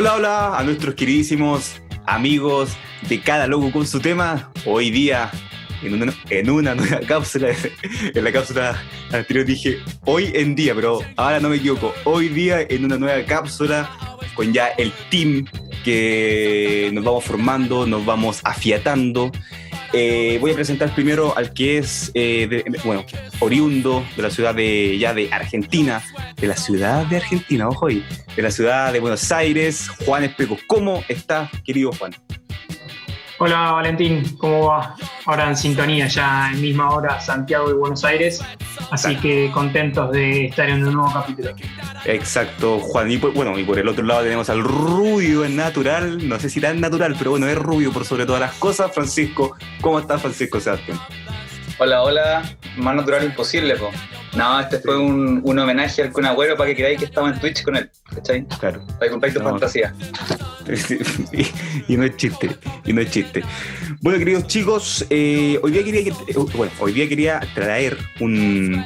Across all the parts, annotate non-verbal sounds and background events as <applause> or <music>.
Hola, hola a nuestros queridísimos amigos de cada logo con su tema. Hoy día, en una, en una nueva <laughs> cápsula, en la cápsula anterior dije hoy en día, pero ahora no me equivoco. Hoy día en una nueva cápsula con ya el team que nos vamos formando, nos vamos afiatando. Eh, voy a presentar primero al que es, eh, bueno, oriundo de la ciudad de, ya de Argentina, de la ciudad de Argentina, ojo ahí, de la ciudad de Buenos Aires, Juan Espejo. ¿Cómo está, querido Juan? Hola Valentín, ¿cómo va? Ahora en sintonía, ya en misma hora Santiago y Buenos Aires, así que contentos de estar en un nuevo capítulo. Exacto, Juan. Y bueno, y por el otro lado tenemos al rubio en natural, no sé si tan natural, pero bueno, es rubio por sobre todas las cosas. Francisco, ¿cómo está Francisco Sebastián? Hola, hola, más natural imposible, po. No, este fue un, un, homenaje al Kun Agüero para que creáis que estaba en Twitch con él, ¿cachai? Claro. Para que tu fantasía. <laughs> y, no es chiste, y no es chiste. Bueno, queridos chicos, eh, hoy día quería bueno, hoy día quería traer un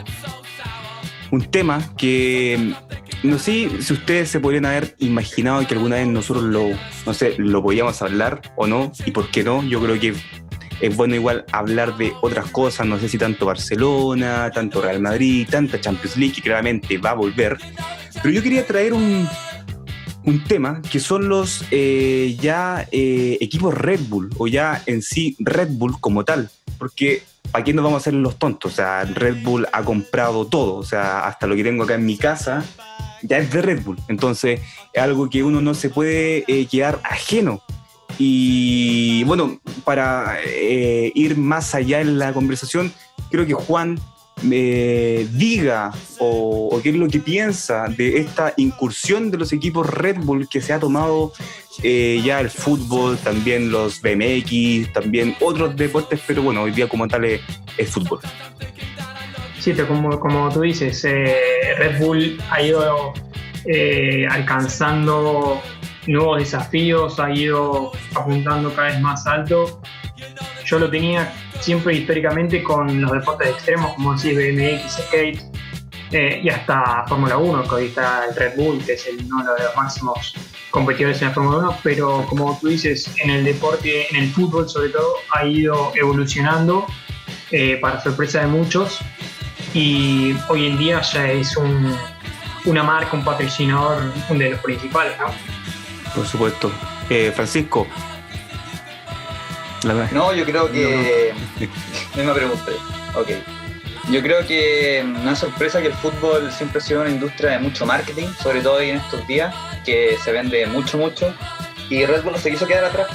un tema que no sé si ustedes se podrían haber imaginado que alguna vez nosotros lo, no sé, lo podíamos hablar o no, y por qué no, yo creo que es bueno igual hablar de otras cosas, no sé si tanto Barcelona, tanto Real Madrid, tanta Champions League, que claramente va a volver. Pero yo quería traer un, un tema que son los eh, ya eh, equipos Red Bull, o ya en sí Red Bull como tal, porque ¿para qué nos vamos a hacer los tontos? O sea, Red Bull ha comprado todo, o sea, hasta lo que tengo acá en mi casa ya es de Red Bull. Entonces, es algo que uno no se puede eh, quedar ajeno. Y bueno, para eh, ir más allá en la conversación, creo que Juan me diga o, qué es lo que piensa de esta incursión de los equipos Red Bull que se ha tomado eh, ya el fútbol, también los BMX, también otros deportes, pero bueno, hoy día como tal es, fútbol. Sí, como, como tú dices, eh, Red Bull ha ido alcanzando nuevos desafíos, ha ido apuntando cada vez más alto. Yo lo tenía siempre históricamente con los deportes extremos, como decís, BMX, skate eh, y hasta Fórmula 1, que hoy está el Red Bull, que es uno de los máximos competidores en la Fórmula 1, pero como tú dices, en el deporte, en el fútbol sobre todo, ha ido evolucionando eh, para sorpresa de muchos y hoy en día ya es un, una marca, un patrocinador de los principales, ¿no? Por supuesto. Eh, Francisco. no, yo creo que. No. <laughs> me pregunté. Ok. Yo creo que una sorpresa que el fútbol siempre ha sido una industria de mucho marketing, sobre todo hoy en estos días, que se vende mucho, mucho. Y Red Bull se quiso quedar atrás.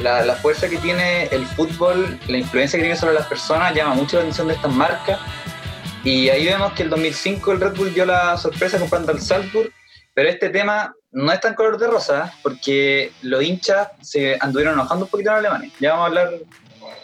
La, la, fuerza que tiene el fútbol, la influencia que tiene sobre las personas, llama mucho la atención de estas marcas. Y ahí vemos que el 2005 el Red Bull dio la sorpresa comprando al Salzburg, pero este tema no es tan color de rosa, porque los hinchas se anduvieron enojando un poquito en Alemania. Ya vamos a hablar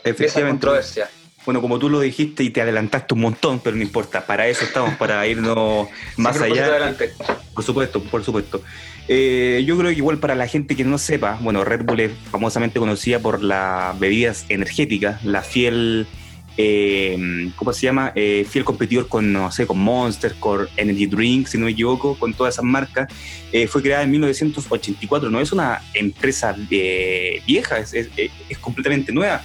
de esa controversia. Bueno, como tú lo dijiste y te adelantaste un montón, pero no importa, para eso estamos, para irnos <laughs> más allá. Adelante. Por supuesto, por supuesto. Eh, yo creo que igual para la gente que no sepa, bueno, Red Bull es famosamente conocida por las bebidas energéticas, la fiel eh, ¿cómo se llama? Eh, fiel competidor con, no sé, con Monster, con Energy Drink, si no me equivoco, con todas esas marcas. Eh, fue creada en 1984, no es una empresa vieja, es, completamente nueva.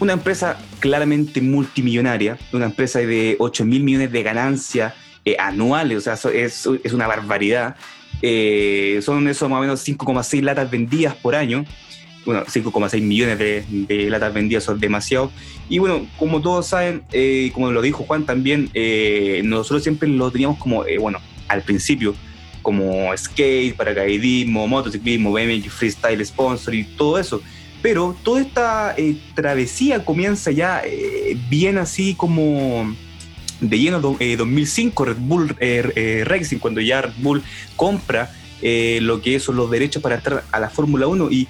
una empresa claramente multimillonaria, una empresa de 8 mil millones de ganancias anuales, o sea, es, es una barbaridad. son eso más o menos 5,6 latas vendidas por año bueno, 5,6 millones de, latas vendidas son demasiado. Y bueno, como todos saben, eh, como lo dijo Juan también, eh, nosotros siempre lo teníamos como, eh, bueno, al principio, como skate, paracaidismo, motociclismo, BMX, freestyle, sponsor y todo eso. Pero toda esta travesía comienza ya bien así como de lleno 2005, Red Bull Racing, cuando ya Red Bull compra lo que son los derechos para entrar a la Fórmula 1 y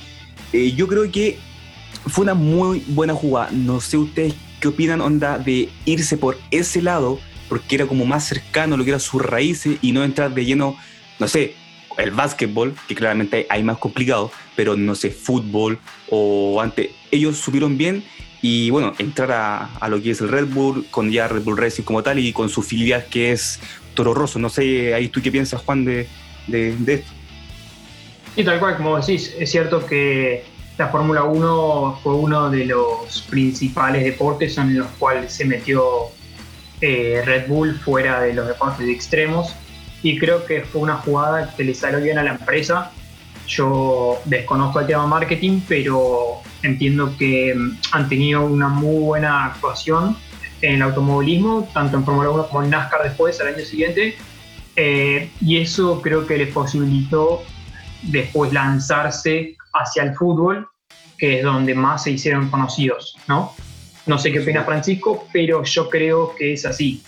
eh, yo creo que fue una muy buena jugada. No sé ustedes qué opinan, onda, de irse por ese lado, porque era como más cercano lo que eran sus raíces y no entrar de lleno, no sé, el básquetbol, que claramente hay más complicado, pero no sé, fútbol o antes. Ellos subieron bien y bueno, entrar a, lo que es el Red Bull, con ya Red Bull Racing como tal y con su filial que es Toro Rosso. No sé, ahí tú qué piensas, Juan, de, de, de esto. Y tal cual, como decís, es cierto que la Fórmula 1 fue uno de los principales deportes en los cuales se metió eh, Red Bull fuera de los deportes extremos y creo que fue una jugada que le salió bien a la empresa. Yo desconozco el tema marketing, pero entiendo que mm, han tenido una muy buena actuación en el automovilismo, tanto en Fórmula 1 como en NASCAR después, al año siguiente, eh, y eso creo que les posibilitó después lanzarse hacia el fútbol, que es donde más se hicieron conocidos, ¿no? No sé qué opina Francisco, pero yo creo que es así.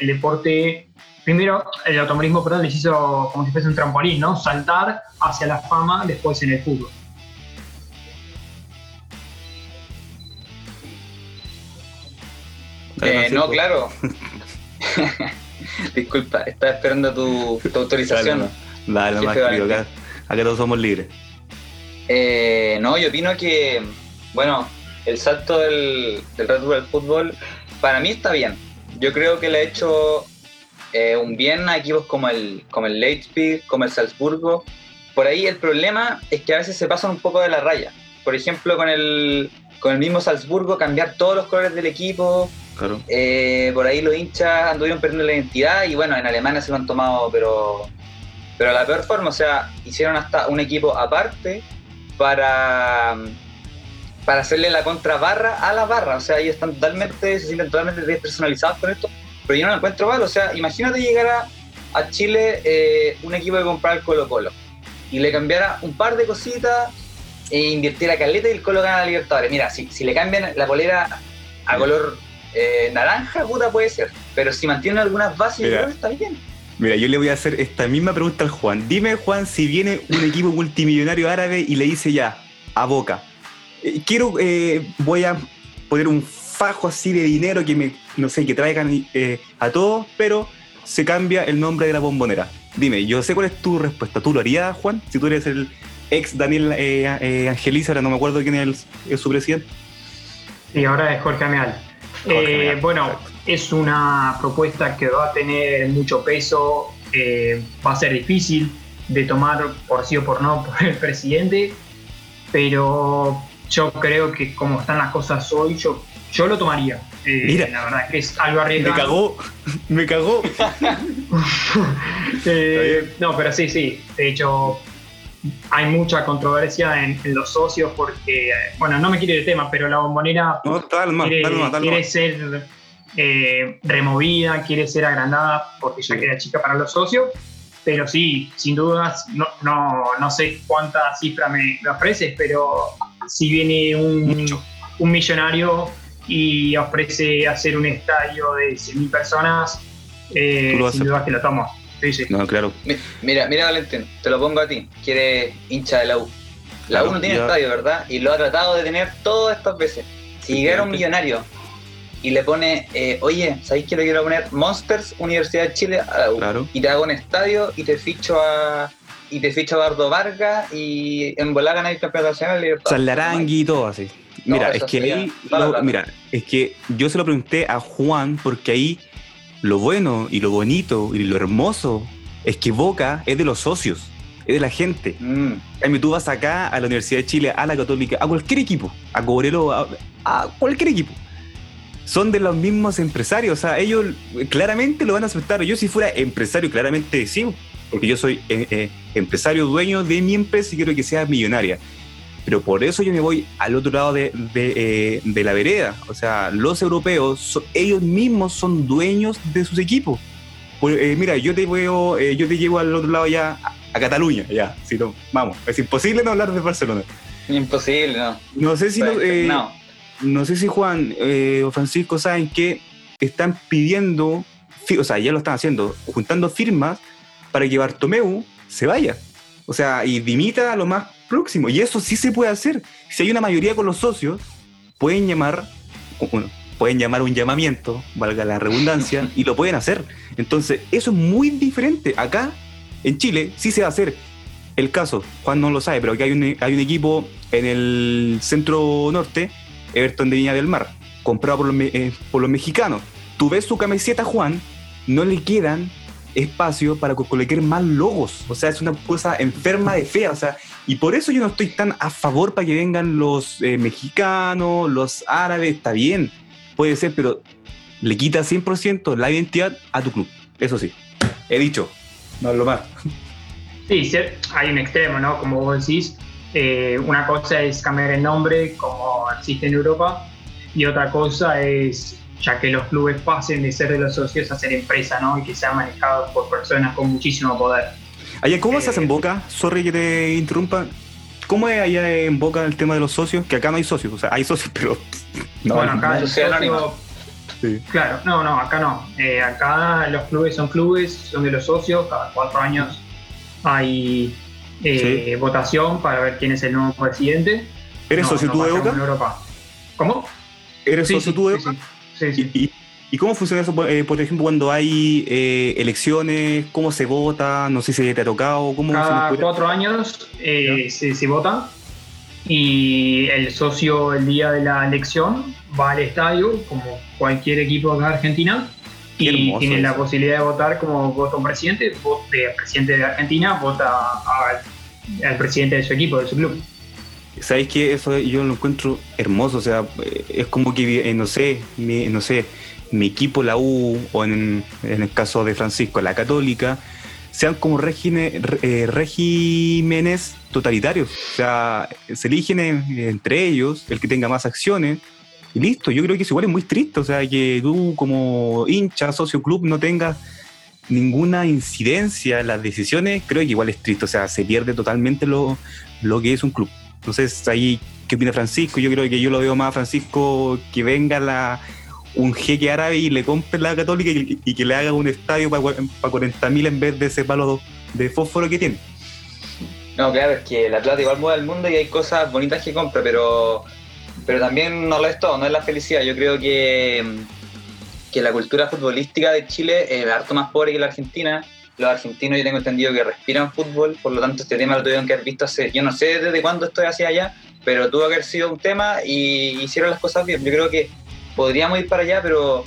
el deporte, primero, el automovilismo, perdón, les hizo como si fuese un trampolín, ¿no? Saltar hacia la fama después en el fútbol. Eh, no, claro. <laughs> Disculpa, estaba esperando tu, autorización. Dale, nomás, acá, acá todos somos libres. Eh, no, yo opino que, bueno, el salto del, Red Bull al fútbol, para mí está bien. Yo creo que le ha hecho eh, un bien a equipos como el, como el Leipzig, como el Salzburgo. Por ahí el problema es que a veces se pasan un poco de la raya. Por ejemplo, con el, con el mismo Salzburgo, cambiar todos los colores del equipo. Claro. Eh, por ahí los hinchas anduvieron perdiendo la identidad y bueno, en Alemania se lo han tomado, pero, pero a la peor forma. O sea, hicieron hasta un equipo aparte para, para hacerle la contrabarra a la barra. O sea, ellos están totalmente, se sienten totalmente despersonalizados con esto. Pero yo no lo encuentro mal. O sea, imagínate llegar a, Chile eh, un equipo de comprar el Colo Colo y le cambiara un par de cositas e invirtiera caleta y el Colo gana la Libertadores. Mira, si, si le cambian la polera a color eh, naranja, puta puede ser. Pero si mantienen algunas bases, está bien. Mira, yo le voy a hacer esta misma pregunta al Juan. Dime, Juan, si viene un equipo multimillonario árabe y le dice ya, a Boca, eh, quiero, eh, voy a poner un fajo así de dinero que me, no sé, que traigan eh, a todos, pero se cambia el nombre de la bombonera. Dime, yo sé cuál es tu respuesta. ¿Tú lo harías, Juan? Si tú eres el ex Daniel Angeliza, ahora no me acuerdo quién es, su presidente. Sí, ahora es Jorge Ameal. bueno, es una propuesta que va a tener mucho peso, eh, va a ser difícil de tomar por sí o por no por el presidente, pero yo creo que como están las cosas hoy, yo, yo lo tomaría. Eh, Mira, la verdad que es algo arriesgado. Me cagó, me cagó. <laughs> Eh, no, pero sí, sí. De hecho, hay mucha controversia en, los socios porque, bueno, no me quiere el tema, pero la bombonera no, tal, quiere, quiere ser eh, removida, quiere ser agrandada porque ya queda chica para los socios. Pero sí, sin dudas, no, no, no sé cuánta cifra me, ofreces, pero si viene un, un, millonario y ofrece hacer un estadio de 100.000 personas, eh, sin dudas que lo tomo. No, claro. Mira, mira, Valentín, te lo pongo a ti, quiere hincha de la U. La U no tiene estadio, ¿verdad? Y lo ha tratado de tener todas estas veces. Si llegara un millonario y le pone, eh, oye, ¿sabéis que lo quiero poner? Monsters, Universidad de Chile, y te hago un estadio y te ficho a y te ficho a Bardo Vargas y en volar el campeonato nacional. Salarangui y todo así. Mira, es que ahí, mira, es que yo se lo pregunté a Juan porque ahí lo bueno y lo bonito y lo hermoso es que Boca es de los socios, es de la gente. Mm. tú vas acá a la Universidad de Chile, a la Católica, a cualquier equipo, a Cobrelo, a cualquier equipo son de los mismos empresarios. O sea, ellos claramente lo van a aceptar. Yo si fuera empresario, claramente sí, porque yo soy eh, eh, empresario dueño de mi empresa y quiero que sea millonaria. Pero por eso yo me voy al otro lado de, de, eh, la vereda. O sea, los europeos, ellos mismos son dueños de sus equipos. Pues, mira, yo te, veo, yo te llevo al otro lado ya, a, Cataluña, ya. Si no, vamos, es imposible no hablar de Barcelona. Imposible, no. No sé si... no no sé si Juan eh, o Francisco saben que están pidiendo, o sea, ya lo están haciendo, juntando firmas para que Bartomeu se vaya. O sea, y dimita a lo más próximo. Y eso sí se puede hacer. Si hay una mayoría con los socios, pueden llamar, bueno, pueden llamar un llamamiento, valga la redundancia, <laughs> y lo pueden hacer. Entonces, eso es muy diferente. Acá, en Chile, sí se va a hacer. El caso, Juan no lo sabe, pero aquí hay un, hay un equipo en el centro norte Everton de Viña del Mar, comprado por los, eh, por los mexicanos. Tú ves su camiseta, Juan, no le quedan espacio para colocar más logos. O sea, es una cosa enferma de fea. O sea, y por eso yo no estoy tan a favor para que vengan los eh, mexicanos, los árabes. Está bien, puede ser, pero le quita 100% la identidad a tu club. Eso sí, he dicho, no es lo más. Sí, hay un extremo, ¿no? Como vos decís, eh, una cosa es cambiar el nombre, como existe en Europa, y otra cosa es ya que los clubes pasen de ser de los socios a ser empresa, ¿no? Y que sean manejados por personas con muchísimo poder. Allá, ¿cómo se hace en eh, Boca? Sorry que te interrumpa. ¿Cómo es allá en Boca el tema de los socios? Que acá no hay socios, o sea, hay socios, pero... <laughs> No, bueno, acá el socio, sí. Claro, no, no, acá no. Eh, acá los clubes son clubes, son de los socios, cada cuatro años hay eh, votación para ver quién es el nuevo presidente. ¿Eres socio tú de Boca? ¿Cómo? ¿Eres socio tú de Boca? ¿Y, cómo funciona eso, eh, por ejemplo, cuando hay eh, elecciones? ¿Cómo se vota? No sé si te ha tocado. ¿cómo Cada cuatro años eh, se, vota y el socio el día de la elección va al estadio, como cualquier equipo de Argentina, y tiene la posibilidad de votar como vota un presidente, el presidente de Argentina vota al presidente de su equipo, de su club. ¿Sabéis que eso yo lo encuentro hermoso? O sea, es como que, eh, no sé, mi, no sé, mi equipo, la U, o en, el caso de Francisco, la Católica, sean como eh, regímenes totalitarios. O sea, se eligen entre ellos el que tenga más acciones y listo. Yo creo que eso igual es muy triste. O sea, que tú como hincha, socio club, no tengas ninguna incidencia en las decisiones, creo que igual es triste. O sea, se pierde totalmente lo, lo que es un club. Entonces, ahí, ¿qué opina Francisco? Yo creo que yo lo veo más a Francisco que venga la, un jeque árabe y le compre la católica y, que le haga un estadio para, para 40.000 en vez de ese palo de fósforo que tiene. No, claro, es que la plata igual mueve el mundo y hay cosas bonitas que compra, pero, pero también no lo es todo, no es la felicidad. Yo creo que, que la cultura futbolística de Chile es harto más pobre que la Argentina los argentinos yo tengo entendido que respiran fútbol, por lo tanto este tema lo tuvieron que haber visto hace, yo no sé desde cuándo estoy hacia allá, pero tuvo que haber sido un tema y hicieron las cosas bien. Yo creo que podríamos ir para allá, pero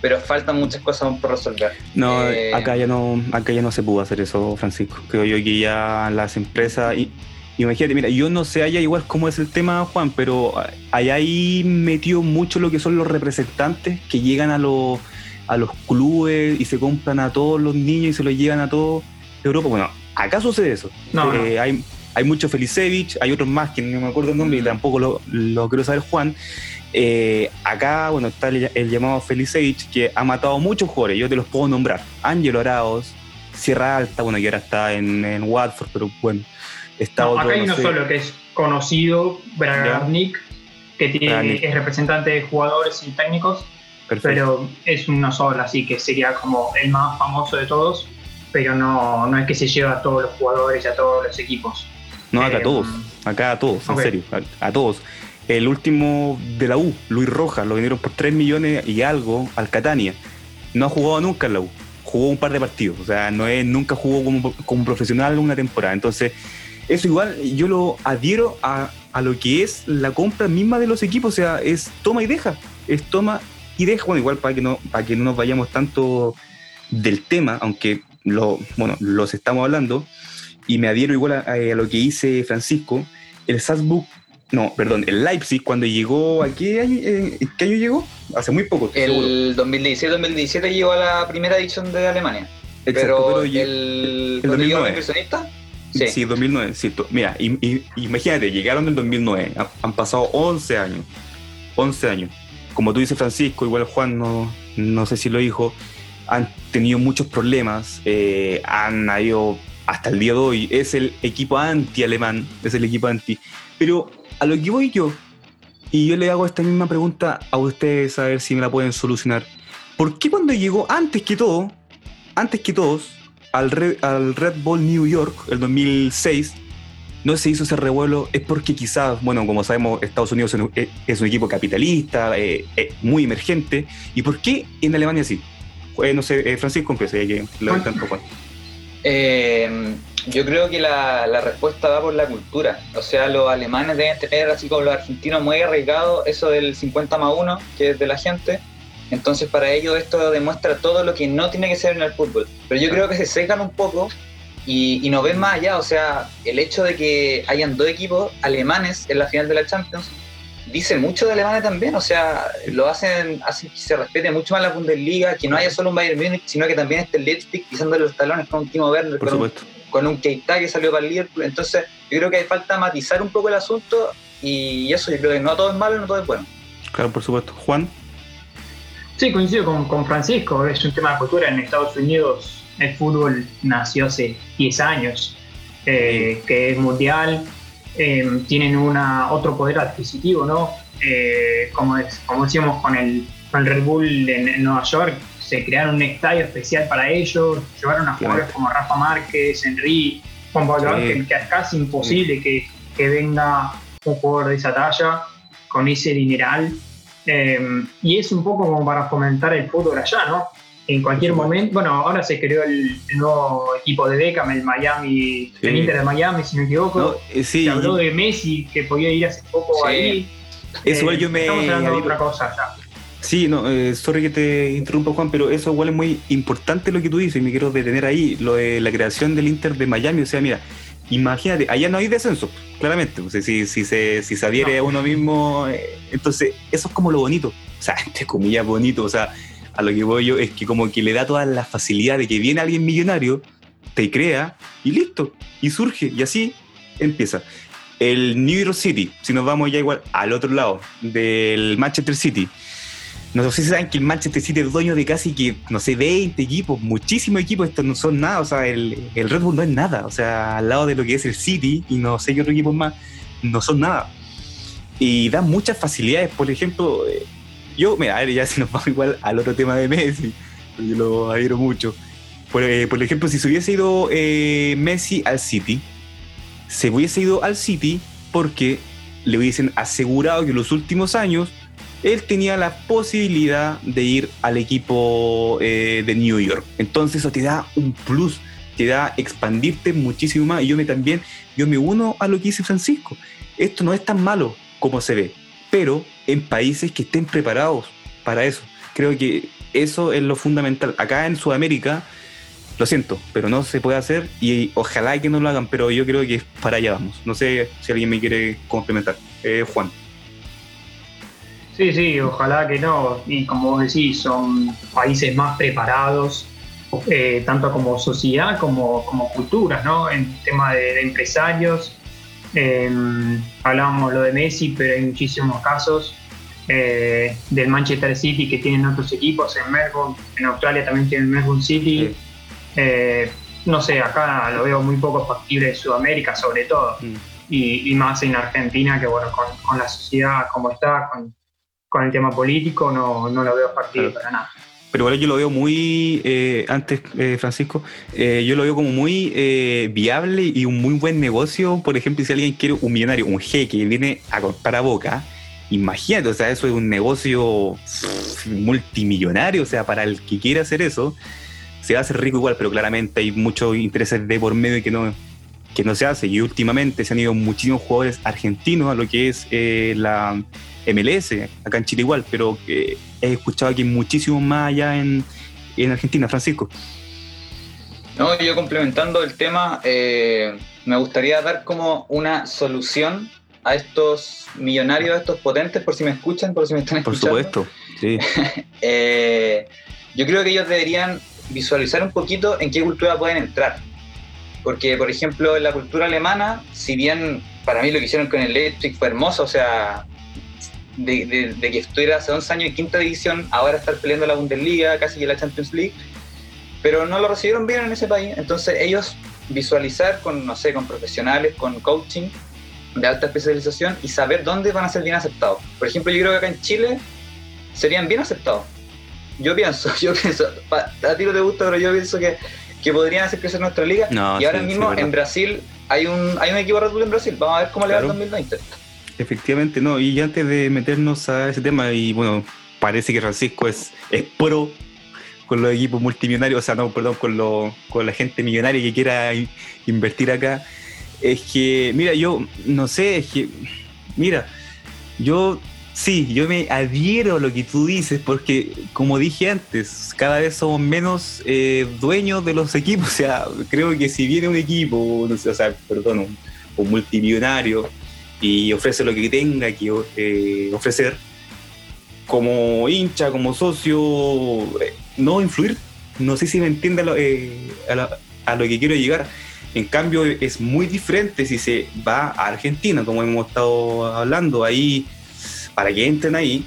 pero faltan muchas cosas por resolver. No, eh, acá ya no, acá ya no se pudo hacer eso, Francisco. Creo yo que ya las empresas y, Imagínate, mira, yo no sé allá igual cómo es el tema, Juan, pero allá ahí metió mucho lo que son los representantes que llegan a los a los clubes y se compran a todos los niños y se los llevan a toda Europa. Bueno, acá sucede eso. Eh, hay, hay mucho Felicevich, hay otros más que no me acuerdo el nombre y mm. tampoco lo, lo quiero saber Juan. Eh, acá, bueno, está el, llamado Felicevich que ha matado a muchos jugadores, yo te los puedo nombrar. Ángelo Araos, Sierra Alta, bueno, que ahora está en, en Watford, pero bueno, está Acá hay uno solo que es conocido, Bragarnik, que tiene, es representante de jugadores y técnicos, pero es uno solo, así que sería como el más famoso de todos, pero no, no es que se lleva a todos los jugadores y a todos los equipos. No, acá a eh, todos, acá a todos, en serio, a, todos. El último de la U, Luis Rojas, lo vendieron por 3 millones y algo al Catania. No ha jugado nunca en la U, jugó un par de partidos, o sea, no es, nunca jugó como, como profesional una temporada. Entonces, eso igual yo lo adhiero a, a lo que es la compra misma de los equipos, o sea, es toma y deja, es toma y dejo, bueno, igual para que no, para que no nos vayamos tanto del tema, aunque lo, bueno, los estamos hablando, y me adhiero igual a, lo que dice Francisco, el Salzburg, no, perdón, el Leipzig cuando llegó, ¿a qué año, eh, ¿qué año llegó? Hace muy poco. El 2016-2017 llegó a la primera edición de Alemania. pero, el, el 2009. Sí. sí, 2009. Sí, mira, imagínate, llegaron en el 2009, han pasado 11 años. 11 años como tú dices Francisco, igual Juan, no, no sé si lo dijo, han tenido muchos problemas, eh, han habido hasta el día de hoy, es el equipo anti-alemán, es el equipo anti. Pero a lo que voy yo, y yo le hago esta misma pregunta a ustedes a ver si me la pueden solucionar. ¿Por qué cuando llegó antes que todo, antes que todos, al Red, al Red Bull New York, el 2006, no se hizo ese revuelo es porque quizás, bueno, como sabemos, Estados Unidos es un equipo capitalista, eh, eh, muy emergente. ¿Y por qué en Alemania sí? Eh, no sé, Francisco, empieza, que lo tanto yo creo que la, la, respuesta va por la cultura. O sea, los alemanes deben tener, así como los argentinos, muy arraigados eso del 50 más 1, que es de la gente. Entonces para ellos esto demuestra todo lo que no tiene que ser en el fútbol. Pero yo creo que se secan un poco y, y no ven más allá. O sea, el hecho de que hayan dos equipos alemanes en la final de la Champions dice mucho de Alemania también. O sea, lo hacen, hacen que se respete mucho más la Bundesliga, que no haya solo un Bayern Múnich, sino que también esté el Leipzig pisándole los talones con un Timo Werner, con, supuesto. con un Keita que salió para el Liverpool. Entonces, yo creo que hay falta matizar un poco el asunto y eso yo creo que no todo es malo, no todo es bueno. Claro, por supuesto. Juan, Sí, coincido con, con Francisco, es un tema de cultura. En Estados Unidos el fútbol nació hace 10 años, eh, que es mundial, eh, tienen una, otro poder adquisitivo, ¿no? Eh, como, es, como decíamos con el, con el Red Bull en, en Nueva York, se crearon un estadio especial para ellos, llevaron a jugadores como Rafa Márquez, Henry, Juan Pablo Sí. Ángel, que es casi imposible que, que venga un jugador de esa talla con ese dineral. Eh, y es un poco como para fomentar el fútbol allá, ¿no? En cualquier momento, bueno, ahora se creó el, el nuevo equipo de Beckham, el Miami, Sí. el Inter de Miami, si no me equivoco. no, eh, sí, se habló de Messi, que podía ir hace poco Sí. ahí. eso Eh, igual yo me Estamos hablando de otra cosa ya. Sí, no, eh, sorry que te interrumpa Juan, pero eso igual es muy importante lo que tú dices y me quiero detener ahí, lo de la creación del Inter de Miami, o sea, mira, imagínate, allá no hay descenso, claramente, o sea, si, si, se, si se adhiere No. a uno mismo, eh, entonces eso es como lo bonito, o sea, <laughs> entre comillas bonito, o sea, a lo que voy yo es que como que le da toda la facilidad de que viene alguien millonario, te crea y listo, y surge, y así empieza. El New York City, si nos vamos ya igual al otro lado del Manchester City, no sé si saben que el Manchester City es dueño de casi que, no sé, 20 equipos, muchísimos equipos, estos no son nada, o sea, el, el Red Bull no es nada, o sea, al lado de lo que es el City y no sé qué otro equipo más, no son nada. Y da muchas facilidades, por ejemplo, eh, yo, mira, a ver, ya <laughs> si nos vamos igual al otro tema de Messi, porque yo lo adhiero mucho. Por, eh, por ejemplo, si se hubiese ido eh, Messi al City, se hubiese ido al City porque le hubiesen asegurado que en los últimos años él tenía la posibilidad de ir al equipo eh, de New York. Entonces eso te da un plus, te da expandirte muchísimo más. Y yo me también, yo me uno a lo que dice Francisco. Esto no es tan malo como se ve, pero en países que estén preparados para eso. Creo que eso es lo fundamental. Acá en Sudamérica, lo siento, pero no se puede hacer y ojalá que no lo hagan, pero yo creo que para allá vamos. No sé si alguien me quiere complementar. Eh, Juan. Sí, sí, ojalá que no. Y como vos decís, son países más preparados, eh, tanto como sociedad como, como culturas, ¿no? En tema de, de empresarios. Eh, hablábamos lo de Messi, pero hay muchísimos casos eh, del Manchester City que tienen otros equipos en Melbourne. En Australia también tienen Melbourne City. Sí. Eh, no sé, acá lo veo muy poco factible en Sudamérica, sobre todo. Mm. Y, y más en Argentina, que bueno, con, con la sociedad como está, con, con el tema político, no, no lo veo factible Claro. para nada. Pero igual yo lo veo muy, eh, antes eh, Francisco, eh, yo lo veo como muy viable y un muy buen negocio. Por ejemplo, si alguien quiere un millonario, un jeque que viene a comprar a Boca, imagínate, o sea, eso es un negocio multimillonario, o sea, para el que quiera hacer eso, se va a hacer rico igual, pero claramente hay muchos intereses de por medio que no, que no se hace. Y últimamente se han ido muchísimos jugadores argentinos a lo que es eh, la MLS, acá en Chile igual, pero que he escuchado hay muchísimo más allá en, en Argentina, Francisco. No, yo complementando el tema, eh, me gustaría dar como una solución a estos millonarios, a estos potentes, por si me escuchan, por si me están Por escuchando. supuesto, sí. <laughs> Eh, yo creo que ellos deberían visualizar un poquito en qué cultura pueden entrar. Porque, por ejemplo, en la cultura alemana, si bien para mí lo que hicieron con el Leipzig fue hermoso, o sea, de, de- de que estuviera hace 11 años en quinta división, ahora estar peleando la Bundesliga, casi que la Champions League, pero no lo recibieron bien en ese país. Entonces, ellos visualizar con, no sé, con profesionales, con coaching de alta especialización y saber dónde van a ser bien aceptados. Por ejemplo, yo creo que acá en Chile serían bien aceptados. Yo pienso, <laughs> yo pienso, a ti no te gusta, pero yo pienso que, que podrían hacer crecer nuestra liga. No, y ahora sí, mismo en Brasil hay un, hay un equipo Red Bull en Brasil. Vamos a ver cómo le va el 2020. Efectivamente, no. Y antes de meternos a ese tema, y bueno, parece que Francisco es, es pro con los equipos multimillonarios, o sea, no, perdón, con, lo- con la gente millonaria que quiera in- invertir acá. Es que, mira, yo no sé, es que, mira, yo Sí, yo me adhiero a lo que tú dices porque, como dije antes, cada vez somos menos eh, dueños de los equipos. O sea, creo que si viene un equipo, no sé, o sea, perdón, un, multimillonario y ofrece lo que tenga que eh, ofrecer, como hincha, como socio, eh, no influir. No sé si me entiende a lo que quiero llegar. En cambio, es muy diferente si se va a Argentina, como hemos estado hablando. Ahí para que entren ahí.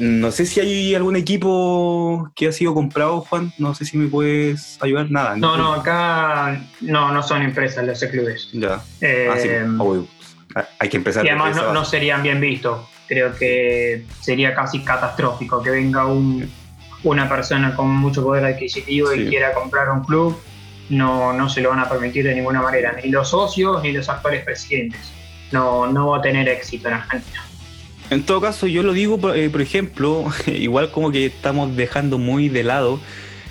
No sé si hay algún equipo que ha sido comprado, Juan. No sé si me puedes ayudar. Nada. No, no, acá no, no son empresas los clubes. Ya. Eh, ah, hay que empezar. Y además no, serían bien vistos. Creo que sería casi catastrófico que venga un, una persona con mucho poder adquisitivo y quiera comprar un club. No, no se lo van a permitir de ninguna manera, ni los socios ni los actuales presidentes. No, no va a tener éxito en Argentina. En todo caso, yo lo digo, por, eh, ejemplo, <laughs> igual como que estamos dejando muy de lado,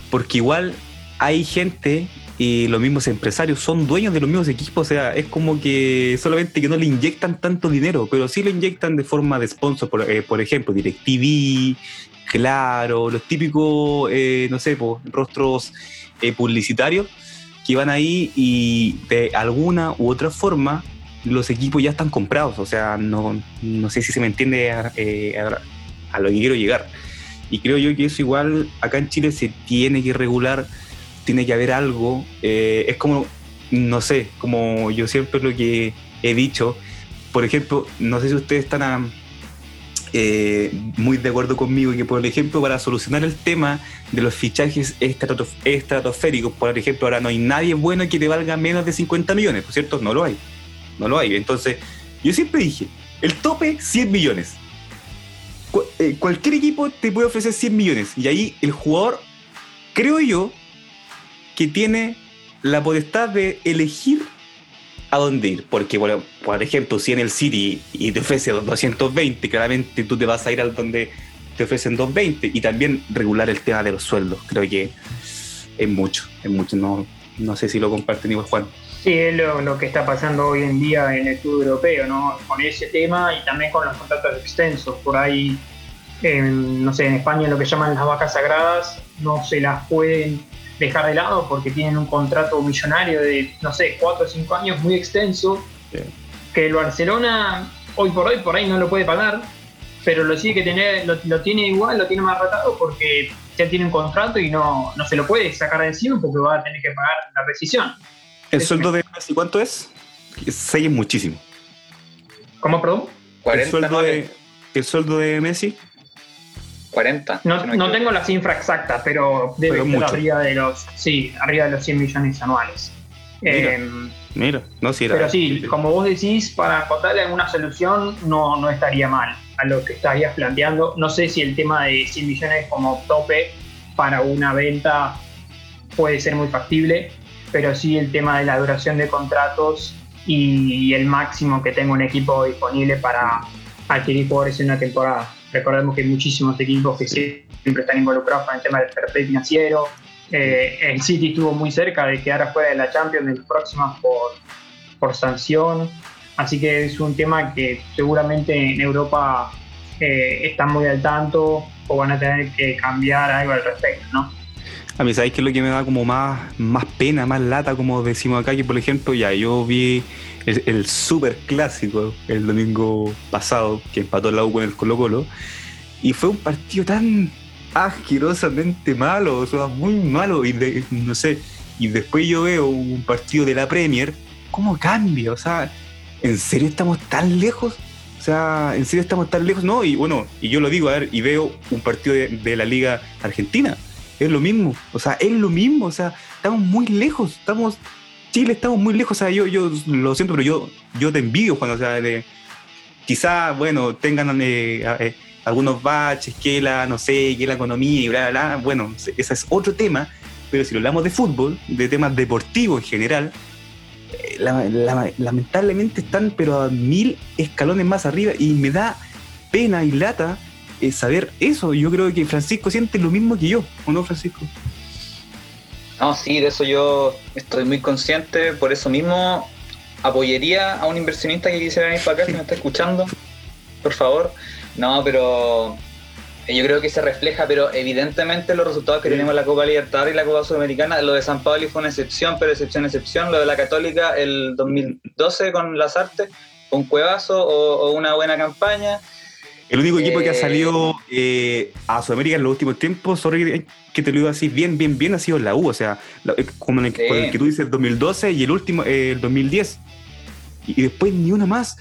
porque igual hay gente y los mismos empresarios son dueños de los mismos equipos, o sea, es como que solamente que no le inyectan tanto dinero, pero sí lo inyectan de forma de sponsor, por, eh, ejemplo, DirecTV, Claro, los típicos, eh, no sé, rostros publicitarios que van ahí y de alguna u otra forma los equipos ya están comprados, o sea, no, no sé si se me entiende eh, a, lo que quiero llegar. Y creo yo que eso igual acá en Chile se tiene que regular, tiene que haber algo, eh, es como, no sé, como yo siempre lo que he dicho, por ejemplo, no sé si ustedes están eh, muy de acuerdo conmigo que, por ejemplo, para solucionar el tema de los fichajes estratosféricos, por ejemplo, ahora no hay nadie bueno que te valga menos de 50 millones, ¿por cierto? No lo hay no lo hay. Entonces, yo siempre dije, el tope 100 millones. Eh, cualquier equipo te puede ofrecer 100 millones y ahí el jugador, creo yo, que tiene la potestad de elegir a dónde ir. Porque, bueno, por ejemplo, si en el City y te ofrece 220, claramente tú te vas a ir al donde te ofrecen 220 y también regular el tema de los sueldos. Creo que es mucho, es mucho. No, no sé si lo comparten igual Juan. Sí, es lo, que está pasando hoy en día en el fútbol europeo, ¿no? Con ese tema y también con los contratos extensos. Por ahí, no sé, en España lo que llaman las vacas sagradas no se las pueden dejar de lado porque tienen un contrato millonario de, no sé, 4 o 5 años muy extenso, que el Barcelona hoy por hoy por ahí no lo puede pagar, pero lo sigue que tener, lo, tiene igual, lo tiene más ratado porque ya tiene un contrato y no, no se lo puede sacar de encima porque va a tener que pagar la rescisión. ¿El sueldo de Messi cuánto es? 6 es muchísimo. ¿Cómo, perdón? 40, ¿El, sueldo de, ¿El sueldo de Messi? 40. No, tengo la cifra exacta, pero debe ser arriba de los, sí, arriba de los 100 millones anuales. Mira, mira no si Pero sí, como vos decís, para encontrarle alguna solución no, no estaría mal a lo que estarías planteando. No sé si el tema de 100 millones como tope para una venta puede ser muy factible, pero sí el tema de la duración de contratos y el máximo que tenga un equipo disponible para adquirir jugadores en una temporada. Recordemos que hay muchísimos equipos que siempre están involucrados con el tema del fair financiero. Eh, el City estuvo muy cerca de quedar afuera de la Champions en las próximas por, por sanción. Así que es un tema que seguramente en Europa eh, están muy al tanto o van a tener que cambiar algo al respecto, ¿no? A mí, ¿sabéis qué es lo que me da como más, más pena, más lata, como decimos acá? Que, por ejemplo, ya yo vi el, el super clásico el domingo pasado, que empató el U con el Colo-Colo, y fue un partido tan asquerosamente malo, o sea, muy malo, y no sé, y después yo veo un partido de la Premier, ¿cómo cambia? O sea, ¿en serio estamos tan lejos? O sea, ¿en serio estamos tan lejos? No, y bueno, y yo lo digo, a ver, y veo un partido de, de la Liga Argentina es lo mismo, o sea, es lo mismo, o sea, estamos muy lejos, estamos, Chile estamos muy lejos, o sea, yo, yo lo siento, pero yo, yo te envidio, Juan, o sea, de, quizá, bueno, tengan eh, eh, algunos baches, que la, no sé, que la economía y bla, bla, bla, bueno, ese es otro tema, pero si lo hablamos de fútbol, de temas deportivos en general, eh, lamentablemente están pero a mil escalones más arriba y me da pena y lata saber eso. Yo creo que Francisco siente lo mismo que yo, ¿o no, Francisco? No, sí, de eso yo estoy muy consciente, por eso mismo apoyaría a un inversionista que quisiera venir para acá, si me está escuchando, por favor, No, pero eh, yo creo que se refleja, pero evidentemente los resultados que tenemos en la Copa Libertadores y la Copa Sudamericana, lo de San Pablo fue una excepción, pero excepción, excepción, lo de la Católica el 2012 con las artes, un cuevazo o, una buena campaña. El único equipo que ha eh, salido eh, a Sudamérica en los últimos tiempos, sorry que te lo digo así, bien, bien, bien, ha sido la U, o sea, como el, el que tú dices el 2012 y el último, el 2010 y después ni una más.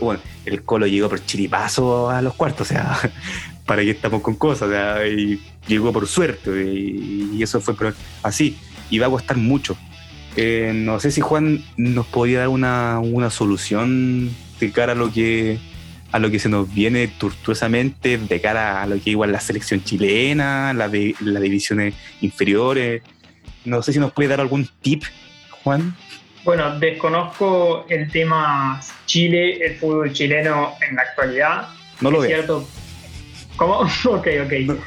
bueno, el Colo llegó por chiripazo a los cuartos, o sea, <laughs> para que estamos con cosas, o sea, y llegó por suerte, y, eso fue así, y va a costar mucho. Eh, no sé si Juan nos podía dar una, solución de cara a lo que a lo que se nos viene tortuosamente, de cara a lo que igual la selección chilena, la de las divisiones inferiores. No sé si nos puede dar algún tip, Juan. Bueno, desconozco el tema Chile, el fútbol chileno en la actualidad. No lo veo. Cierto. ¿Cómo? <laughs> ok, ok.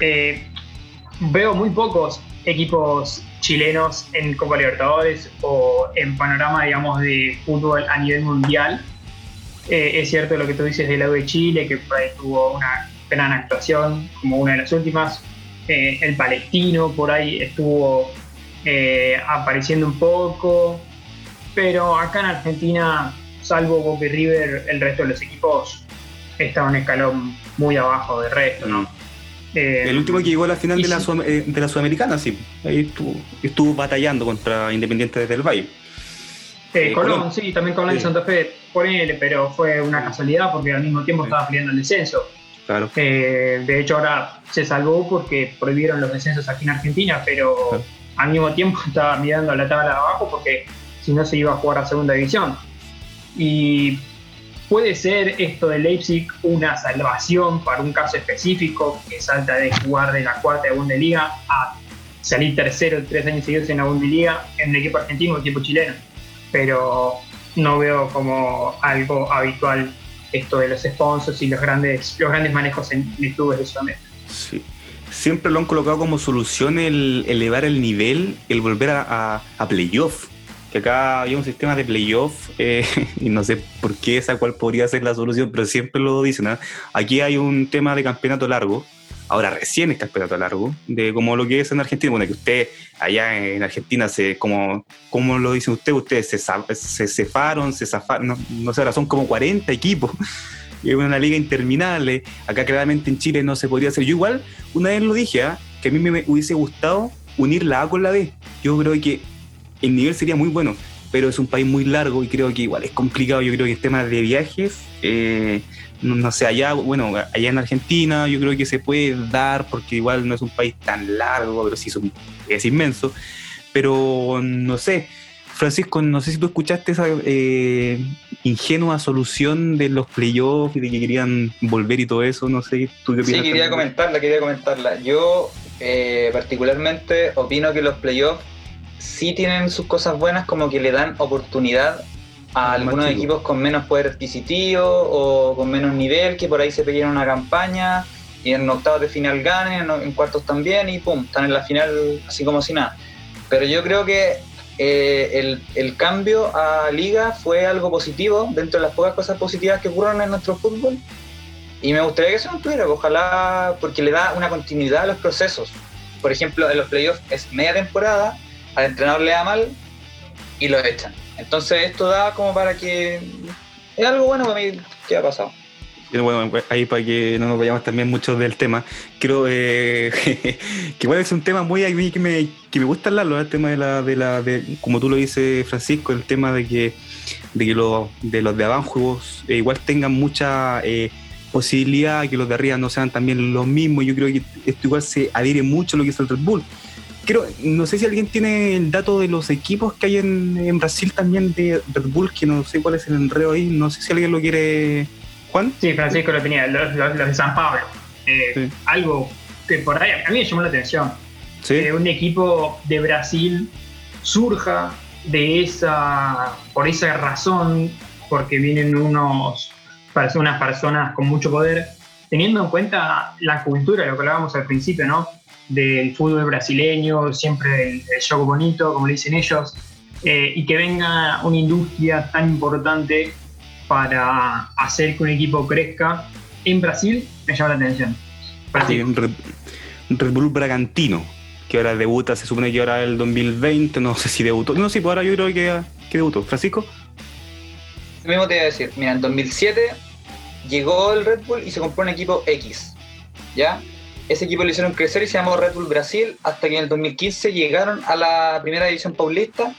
Eh, veo muy pocos equipos chilenos en Copa Libertadores o en panorama, digamos, de fútbol a nivel mundial. Eh, es cierto lo que tú dices del lado de Chile, que tuvo una gran actuación como una de las últimas. Eh, el palestino por ahí estuvo apareciendo un poco pero acá en Argentina, salvo Boca River, el resto de los equipos está un escalón muy abajo del resto, ¿no? el último que llegó a la final de, la eh, de, la Sudamericana, sí, ahí estuvo, batallando contra Independiente desde el Valle. Eh, Colón, sí, también Colón y Santa Fe, por él, pero fue una casualidad porque al mismo tiempo estaba peleando el descenso. Claro. Eh, de hecho, ahora se salvó porque prohibieron los descensos aquí en Argentina, pero al mismo tiempo <laughs> estaba mirando la tabla de abajo porque si no se iba a jugar a segunda división. Y puede ser esto de Leipzig una salvación para un caso específico que salta de jugar de la cuarta de Bundesliga a salir tercero tres años seguidos en la Bundesliga en el equipo argentino o equipo chileno. Pero no veo como algo habitual esto de los sponsors y los grandes, los grandes manejos en clubes de Sudamérica. Sí. Siempre lo han colocado como solución el elevar el nivel, el volver a, a playoff que acá había un sistema de playoff eh, <laughs> y no sé por qué esa cual podría ser la solución, pero siempre lo dicen. ¿ah? Aquí hay un tema de campeonato largo, ahora recién es campeonato largo, de como lo que es en Argentina, bueno, que usted allá en Argentina, se, como, como lo dicen ustedes, ustedes se, se cefaron, se zafaron, no, sé, ahora son como 40 equipos. <laughs> Es una liga interminable. Acá claramente en Chile no se podría hacer. Yo igual, una vez lo dije, ¿ah? que a mí me hubiese gustado unir la A con la B. Yo creo que el nivel sería muy bueno, pero es un país muy largo y creo que igual es complicado. Yo creo que el tema de viajes, eh, no, sé, allá, bueno, allá en Argentina yo creo que se puede dar porque igual no es un país tan largo, pero sí es, es inmenso. Pero no sé, Francisco, no sé si tú escuchaste esa eh, ingenua solución de los playoffs y de que querían volver y todo eso, no sé, tú qué Sí, quería comentarla, quería comentarla. Yo eh, particularmente opino que los playoffs sí tienen sus cosas buenas, como que le dan oportunidad a algunos equipos con menos poder adquisitivo o con menos nivel, que por ahí se peguen una campaña y en octavos de final ganen, en cuartos también y pum, están en la final así como si nada. Pero yo creo que eh, el, cambio a liga fue algo positivo, dentro de las pocas cosas positivas que ocurrieron en nuestro fútbol. Y me gustaría que eso no tuviera, ojalá, porque le da una continuidad a los procesos. Por ejemplo, en los playoffs es media temporada al entrenador le da mal y lo echan. Entonces esto da como para que es algo bueno para mí que ha pasado. Bueno, ahí para que no nos vayamos también mucho del tema, creo eh, <laughs> que igual es un tema muy que me, que me gusta hablarlo, el tema de la, de la de, como tú lo dices Francisco, el tema de que, de que los de los de abajo eh, igual tengan mucha eh, posibilidad, que los de arriba no sean también los mismos. Yo creo que esto igual se adhiere mucho a lo que es el Red Bull no sé si alguien tiene el dato de los equipos que hay en, Brasil también de Red Bull, que no sé cuál es el enredo ahí, no sé si alguien lo quiere, Juan. Sí, Francisco lo tenía, los, de San Pablo. Eh, algo que por ahí a mí me llamó la atención. Que un equipo de Brasil surja de esa, por esa razón, porque vienen unos, unas personas con mucho poder, teniendo en cuenta la cultura, lo que hablábamos al principio, ¿no? Del fútbol brasileño, siempre el, juego bonito, como le dicen ellos, eh, y que venga una industria tan importante para hacer que un equipo crezca en Brasil me llama la atención. Sí, Red, Red Bull Bragantino, que ahora debuta, se supone que ahora el 2020, no sé si debutó. No, sí, pues ahora yo creo que, que debutó. Francisco. Lo mismo te iba a decir, mira, en 2007 llegó el Red Bull y se compró un equipo X, ¿ya? Ese equipo lo hicieron crecer y se llamó Red Bull Brasil hasta que en el 2015 llegaron a la primera división paulista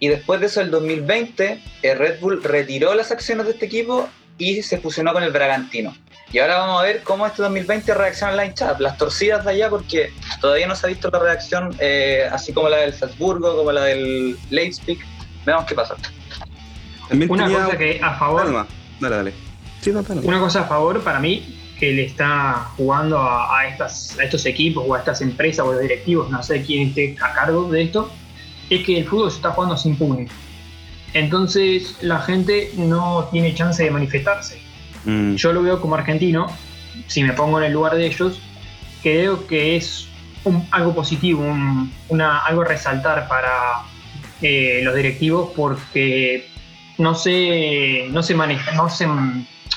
y después de eso, el 2020, el Red Bull retiró las acciones de este equipo y se fusionó con el Bragantino. Y ahora vamos a ver cómo este 2020 reacciona la hinchada, las torcidas de allá, porque todavía no se ha visto la reacción eh, así como la del Salzburgo, como la del Leipzig. Veamos qué pasa. Una cosa que a favor. Dale, dale. Una cosa a favor para mí que le está jugando a, estas, a estos equipos o a estas empresas o a los directivos, no sé quién esté a cargo de esto, es que el fútbol se está jugando sin público. Entonces la gente no tiene chance de manifestarse. Mm. Yo lo veo como argentino, si me pongo en el lugar de ellos, creo que es algo positivo, una, algo a resaltar para eh, los directivos porque no se, no se maneja, no se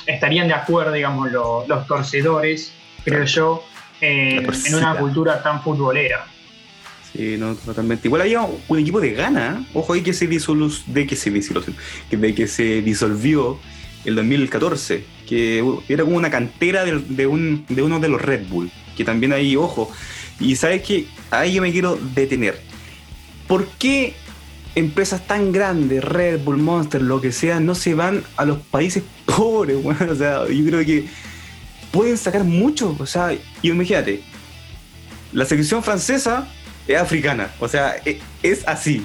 estarían de acuerdo, digamos, los torcedores, creo yo, en una cultura tan futbolera. Sí, no, totalmente. Igual había un equipo de Ghana, ojo ahí que se disolvió, de que se de que se disolvió el 2014, que era como una cantera de, de, un, de uno de los Red Bull, que también ahí, ojo, y sabes que ahí yo me quiero detener. ¿Por qué empresas tan grandes, Red Bull, Monster, lo que sea, no se van a los países pobres? <laughs> Bueno, o sea, yo creo que pueden sacar mucho. O sea, y imagínate, la selección francesa es africana, o sea, e, es, así.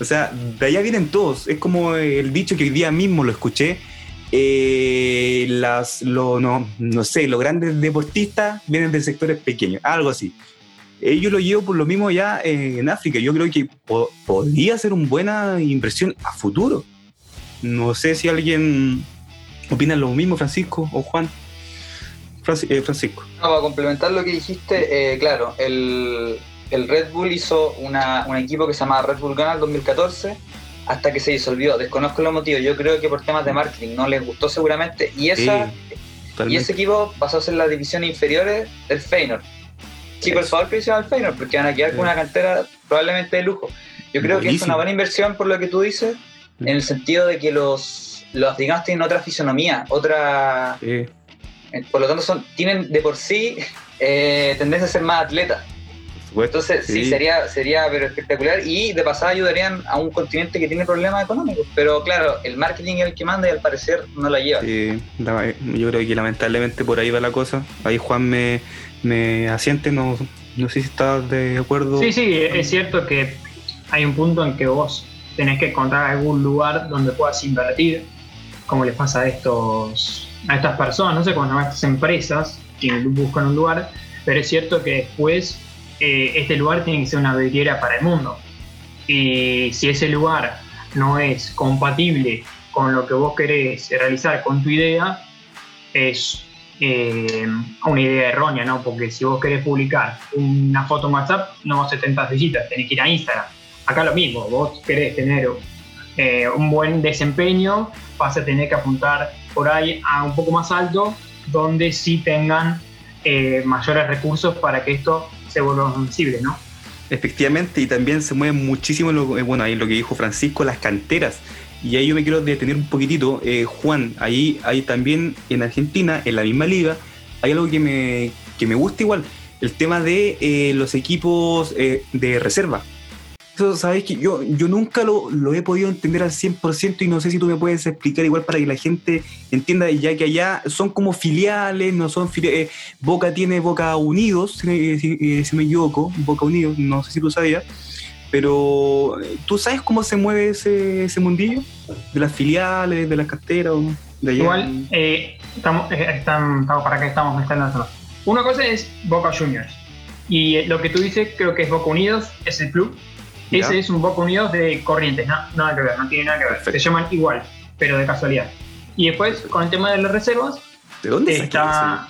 O sea, de allá vienen todos. Es como el dicho que hoy día mismo lo escuché. Eh, las, lo, no, no sé, los grandes deportistas vienen de sectores pequeños, algo así. Yo lo llevo por lo mismo ya en África. Yo creo que podría ser una buena inversión a futuro. No sé si alguien opina lo mismo, Francisco o Juan. Eh, Francisco. No, para complementar lo que dijiste, eh, claro, el, el Red Bull hizo una, un equipo que se llamaba Red Bull en 2014 hasta que se disolvió. Desconozco los motivos. Yo creo que por temas de marketing no les gustó seguramente. Y, esa, y ese equipo pasó a ser las divisiones inferiores del Feyenoord. Sí, por favor, que al Feyenoord, porque van a quedar con una cantera probablemente de lujo. Yo creo que es una buena inversión por lo que tú dices, en el sentido de que los, los digamos, tienen otra fisonomía, otra... Eh, por lo tanto, son, tienen de por sí <laughs> eh, tendencia a ser más atletas. Entonces, sí. sería, sería pero espectacular y de pasada ayudarían a un continente que tiene problemas económicos. Pero claro, el marketing es el que manda y al parecer no la lleva. Sí, yo creo que lamentablemente por ahí va la cosa. Ahí Juan me, me asiente, no, no sé si estás de acuerdo. Sí, sí, es cierto que hay un punto en que vos tenés que encontrar algún lugar donde puedas invertir, como les pasa a estos a estas personas, no sé se llaman estas empresas que buscan un lugar, pero es cierto que después eh, este lugar tiene que ser una vidriera para el mundo. Y si ese lugar no es compatible con lo que vos querés realizar con tu idea, es eh, una idea errónea, ¿no? Porque si vos querés publicar una foto en WhatsApp, no 70 visitas, tenés que ir a Instagram. Acá lo mismo, vos querés tener eh, un buen desempeño, vas a tener que apuntar por ahí a un poco más alto, donde sí tengan mayores recursos para que esto se vuelvan sensibles, ¿no? Efectivamente, y también se mueve muchísimo, lo, eh, bueno, ahí lo que dijo Francisco, las canteras. Y ahí yo me quiero detener un poquitito. Eh, Juan, ahí hay también en Argentina, en la misma liga, hay algo que me, que me gusta igual, el tema de eh, los equipos de reserva. Eso, sabes que yo, yo nunca lo, lo, he podido entender al 100% y no sé si tú me puedes explicar igual para que la gente entienda, ya que allá son como filiales, no son filiales. Eh, Boca tiene Boca Unidos, si, eh, me equivoco, Boca Unidos, no sé si tú sabías, pero eh, ¿tú sabes cómo se mueve ese, ese mundillo? De las filiales, de las carteras, de allá. Igual, estamos, estamos, para que estamos mezclando Una cosa es Boca Juniors. Y lo que tú dices, creo que es Boca Unidos, es el club ese es un Boca Unidos de Corrientes, no, nada que ver, no tiene nada que ver. Se llaman igual, pero de casualidad. Y después, con el tema de las reservas. ¿De dónde está?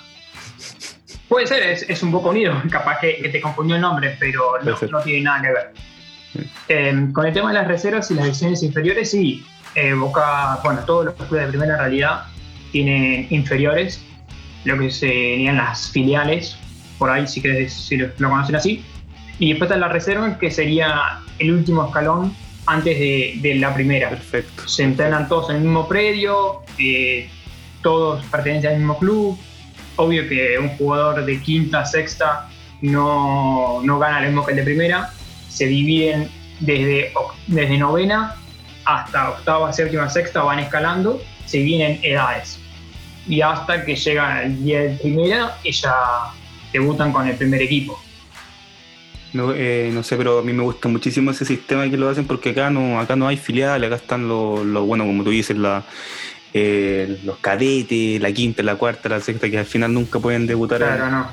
Puede ser, es, un Boca Unidos, <laughs> capaz que, te confundió el nombre, pero no, tiene nada que ver. Em, con el tema de las reservas y las divisiones inferiores, sí. Eh, Boca, bueno, todos los clubes de primera realidad tienen inferiores lo que serían las filiales, por ahí si, querés, si lo, conocen así. Y después está la reserva, que sería el último escalón antes de, la primera. Perfecto. Se entrenan todos en el mismo predio, eh, todos pertenecen al mismo club. Obvio que un jugador de quinta, sexta no, no gana lo mismo que el de primera. Se dividen desde, desde novena hasta octava, séptima, sexta, van escalando, se vienen edades. Y hasta que llega el día de primera ya debutan con el primer equipo. No, eh, no sé, pero a mí me gusta muchísimo ese sistema que lo hacen porque acá no, acá no hay filiales, acá están los, lo, bueno, como tú dices, la, eh, los cadetes, la quinta, la cuarta, la sexta, que al final nunca pueden debutar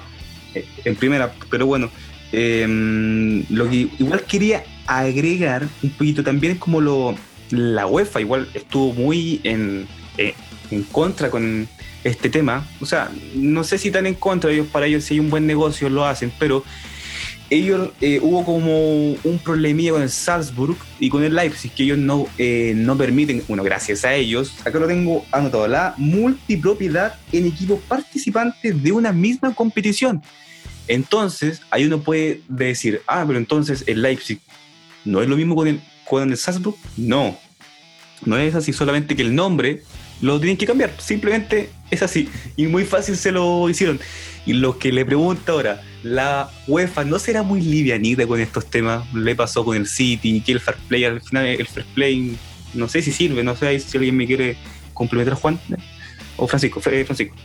en, en, primera. Pero bueno, em, lo que igual quería agregar un poquito también es como lo, la UEFA igual estuvo muy en, eh, en contra con este tema. O sea, no sé si tan en contra, ellos para ellos si hay un buen negocio lo hacen, pero ellos eh, hubo como un problemilla con el Salzburg y con el Leipzig, que ellos no, eh, no permiten, bueno, gracias a ellos, acá lo tengo anotado, la multipropiedad en equipos participantes de una misma competición. Entonces, ahí uno puede decir, ah, pero entonces el Leipzig no es lo mismo con el, con el Salzburg. No, no es así, solamente que el nombre lo tienen que cambiar, simplemente es así. Y muy fácil se lo hicieron. Y lo que le pregunto ahora, la UEFA no será muy livianita con estos temas. Le pasó con el City, que el fair play, al final el fair play, no sé si sirve, no sé si alguien me quiere complementar, Juan o Francisco. Francisco.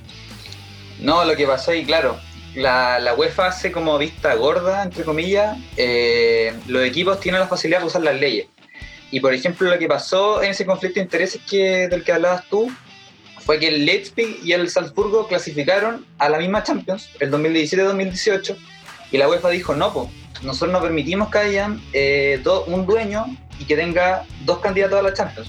No, lo que pasó ahí, claro, la, la, UEFA hace como vista gorda, entre comillas, eh, los equipos tienen la facilidad de usar las leyes. Y por ejemplo, lo que pasó en ese conflicto de intereses que, del que hablabas tú, fue que el Leipzig y el Salzburgo clasificaron a la misma Champions, el 2017-2018, y la UEFA dijo, no, pues, nosotros no permitimos que haya eh, un dueño y que tenga dos candidatos a la Champions.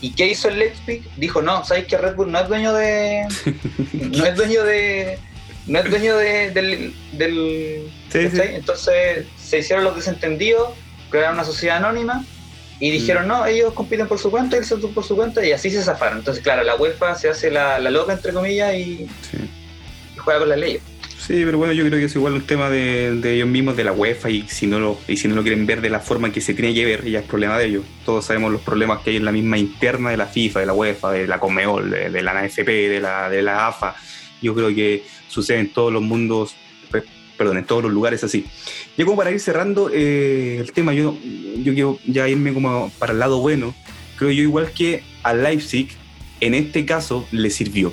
¿Y qué hizo el Leipzig? Dijo, no, ¿sabéis que Red Bull no es dueño de... <laughs> no es dueño de... No es dueño de, del... del Entonces se hicieron los desentendidos, crearon una sociedad anónima y dijeron, no, ellos compiten por su cuenta y el Celtic por su cuenta y así se zafaron. Entonces, claro, la UEFA se hace la, loca, entre comillas, y, juega con las leyes. Sí, pero bueno, yo creo que es igual un tema de, ellos mismos, de la UEFA, y si, no lo, y si no lo quieren ver de la forma que se tiene que ver, ya es problema de ellos. Todos sabemos los problemas que hay en la misma interna de la FIFA, de la UEFA, de la Conmebol, de, la NFP, de la, de la AFA. Yo creo que sucede en todos los mundos perdón, en todos los lugares así. Ya como para ir cerrando eh, el tema, yo, yo quiero ya irme como para el lado bueno, creo yo igual que a Leipzig, en este caso, le sirvió.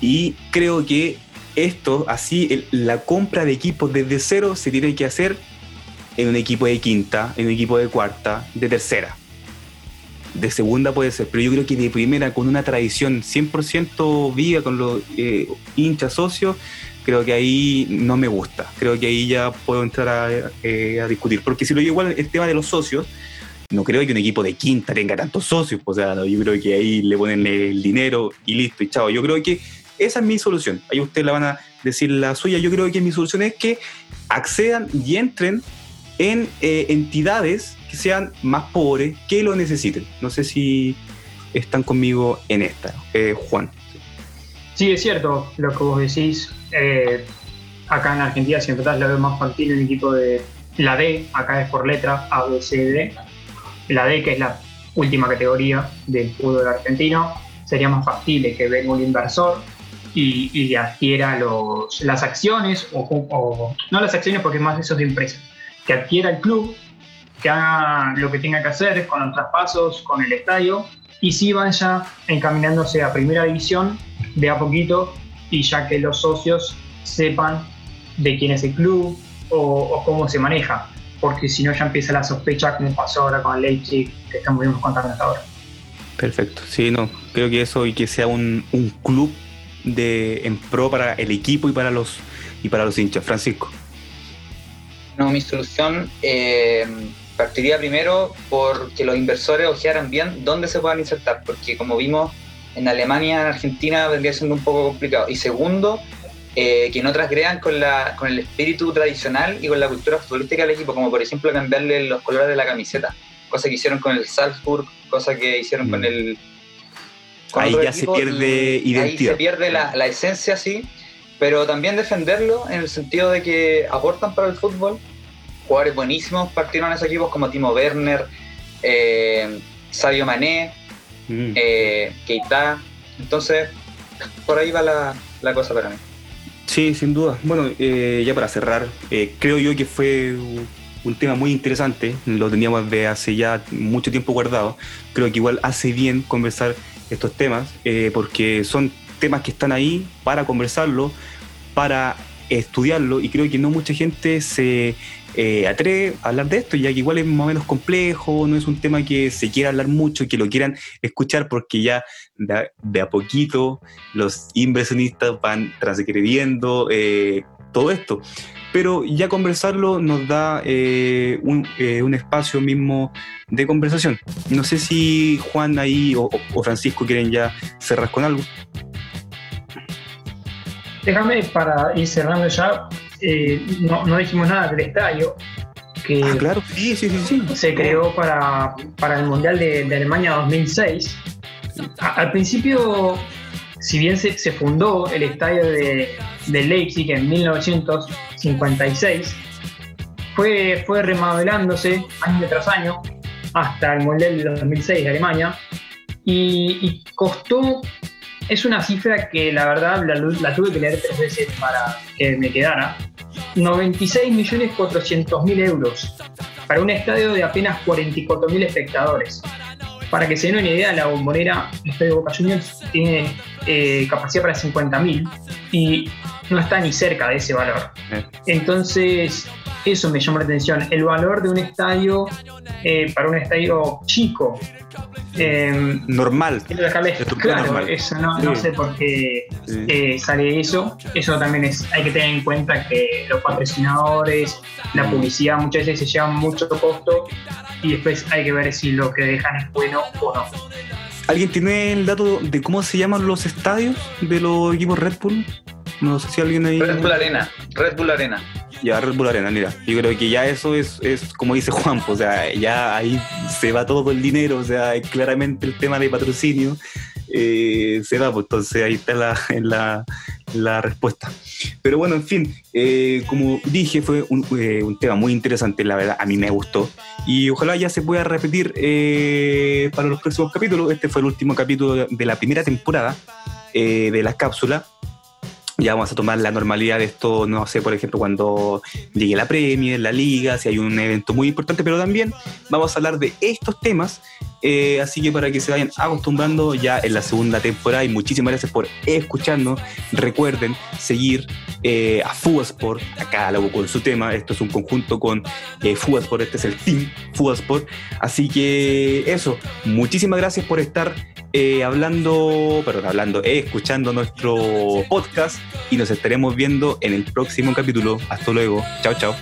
Y creo que esto, así, la compra de equipos desde cero se tiene que hacer en un equipo de quinta, en un equipo de cuarta, de tercera. De segunda puede ser, pero yo creo que de primera, con una tradición 100% viva, con los eh, hinchas socios, creo que ahí no me gusta. Creo que ahí ya puedo entrar a, eh, discutir. Porque si lo digo igual el tema de los socios, no creo que un equipo de quinta tenga tantos socios. O sea, yo creo que ahí le ponen el dinero y listo, y chao. Yo creo que esa es mi solución. Ahí ustedes la van a decir la suya. Yo creo que mi solución es que accedan y entren en eh, entidades que sean más pobres, que lo necesiten. No sé si están conmigo en esta. Eh, Juan. Sí, es cierto lo que vos decís. Eh, acá en Argentina, si empezás, la veo más en el equipo de la D, acá es por letra, A, B, C, D. La D, que es la última categoría del fútbol argentino, sería más factible que venga un inversor y, adquiera los, las acciones, o, no las acciones porque más eso de empresa, que adquiera el club, que haga lo que tenga que hacer con los traspasos, con el estadio, y sí vaya encaminándose a primera división de a poquito y ya que los socios sepan de quién es el club o, cómo se maneja, porque si no ya empieza la sospecha como pasó ahora con Leipzig, que estamos contando hasta ahora. Perfecto, sí, no, creo que eso y que sea un, un club de, en pro para el equipo y para los, y para los hinchas. Francisco. No, mi solución eh, partiría primero por que los inversores ojearan bien dónde se puedan insertar, porque como vimos en Alemania, en Argentina vendría siendo un poco complicado. Y segundo, eh, que no trasgredan con, la, con el espíritu tradicional y con la cultura futbolística del equipo, como por ejemplo cambiarle los colores de la camiseta, cosa que hicieron con el Salzburg, cosa que hicieron con mm. el ahí ya se pierde identidad. Ahí se pierde la, la, esencia, sí, pero también defenderlo en el sentido de que aportan para el fútbol. Jugadores buenísimos partieron en esos equipos como Timo Werner, eh, Sabio Mané, mm. eh, Keita. Entonces, por ahí va la, la cosa para mí. Sí, sin duda. Bueno, eh, ya para cerrar, eh, creo yo que fue un tema muy interesante, lo teníamos de hace ya mucho tiempo guardado. Creo que igual hace bien conversar estos temas, porque son temas que están ahí para conversarlo, para estudiarlo, y creo que no mucha gente se eh, atreve a hablar de esto, ya que igual es más o menos complejo, no es un tema que se quiera hablar mucho, que lo quieran escuchar, porque ya de, a poquito los inversionistas van transgrediendo eh, todo esto. Pero ya conversarlo nos da eh, un, un, espacio mismo de conversación. No sé si Juan ahí o, o Francisco quieren ya cerrar con algo. Déjame para ir cerrando ya, eh, no, no, dijimos nada del estadio, que ah, claro, sí, sí, sí, se creó para, para el Mundial de, Alemania 2006. al principio, si bien se, se fundó el estadio de, de, Leipzig en 1956, fue, fue remodelándose año tras año hasta el Mundial de 2006 de Alemania y, y costó es una cifra que la verdad la, la, tuve que leer tres veces para que me quedara. 96.400.000 euros para un estadio de apenas 44.000 espectadores. Para que se den una idea, la bombonera, el estadio Boca Juniors, tiene eh, capacidad para 50.000 y no está ni cerca de ese valor. Entonces, eso me llama la atención. El valor de un estadio eh, para un estadio chico eh, normal. claro, eso no, sé por qué eh, sale eso. Eso también es, hay que tener en cuenta que los patrocinadores, la publicidad muchas veces se llevan mucho costo y después hay que ver si lo que dejan es bueno o no. ¿Alguien tiene el dato de cómo se llaman los estadios de los equipos Red Bull? No sé si alguien ahí. Red Bull Arena. Red Bull Arena. Ya, Red Bull Arena, mira. Yo creo que ya eso es, es como dice Juan, pues, o sea, ya ahí se va todo el dinero, o sea, claramente el tema de patrocinio eh, se da, pues entonces ahí está la, la, la respuesta. Pero bueno, en fin, eh, como dije, fue un, eh, un, tema muy interesante, la verdad, a mí me gustó. Y ojalá ya se pueda repetir para los próximos capítulos. Este fue el último capítulo de la primera temporada de la cápsula ya vamos a tomar la normalidad de esto, no sé, por ejemplo, cuando llegue la Premier, la Liga, si hay un evento muy importante, pero también vamos a hablar de estos temas, eh, así que para que se vayan acostumbrando ya en la segunda temporada y muchísimas gracias por escucharnos. Recuerden seguir eh, a Fugasport, acá luego con su tema, esto es un conjunto con eh, Fugasport, este es el team Fugasport, así que eso, muchísimas gracias por estar eh, hablando, perdón, hablando, eh, escuchando nuestro podcast y nos estaremos viendo en el próximo capítulo. Hasta luego. Chao, chao.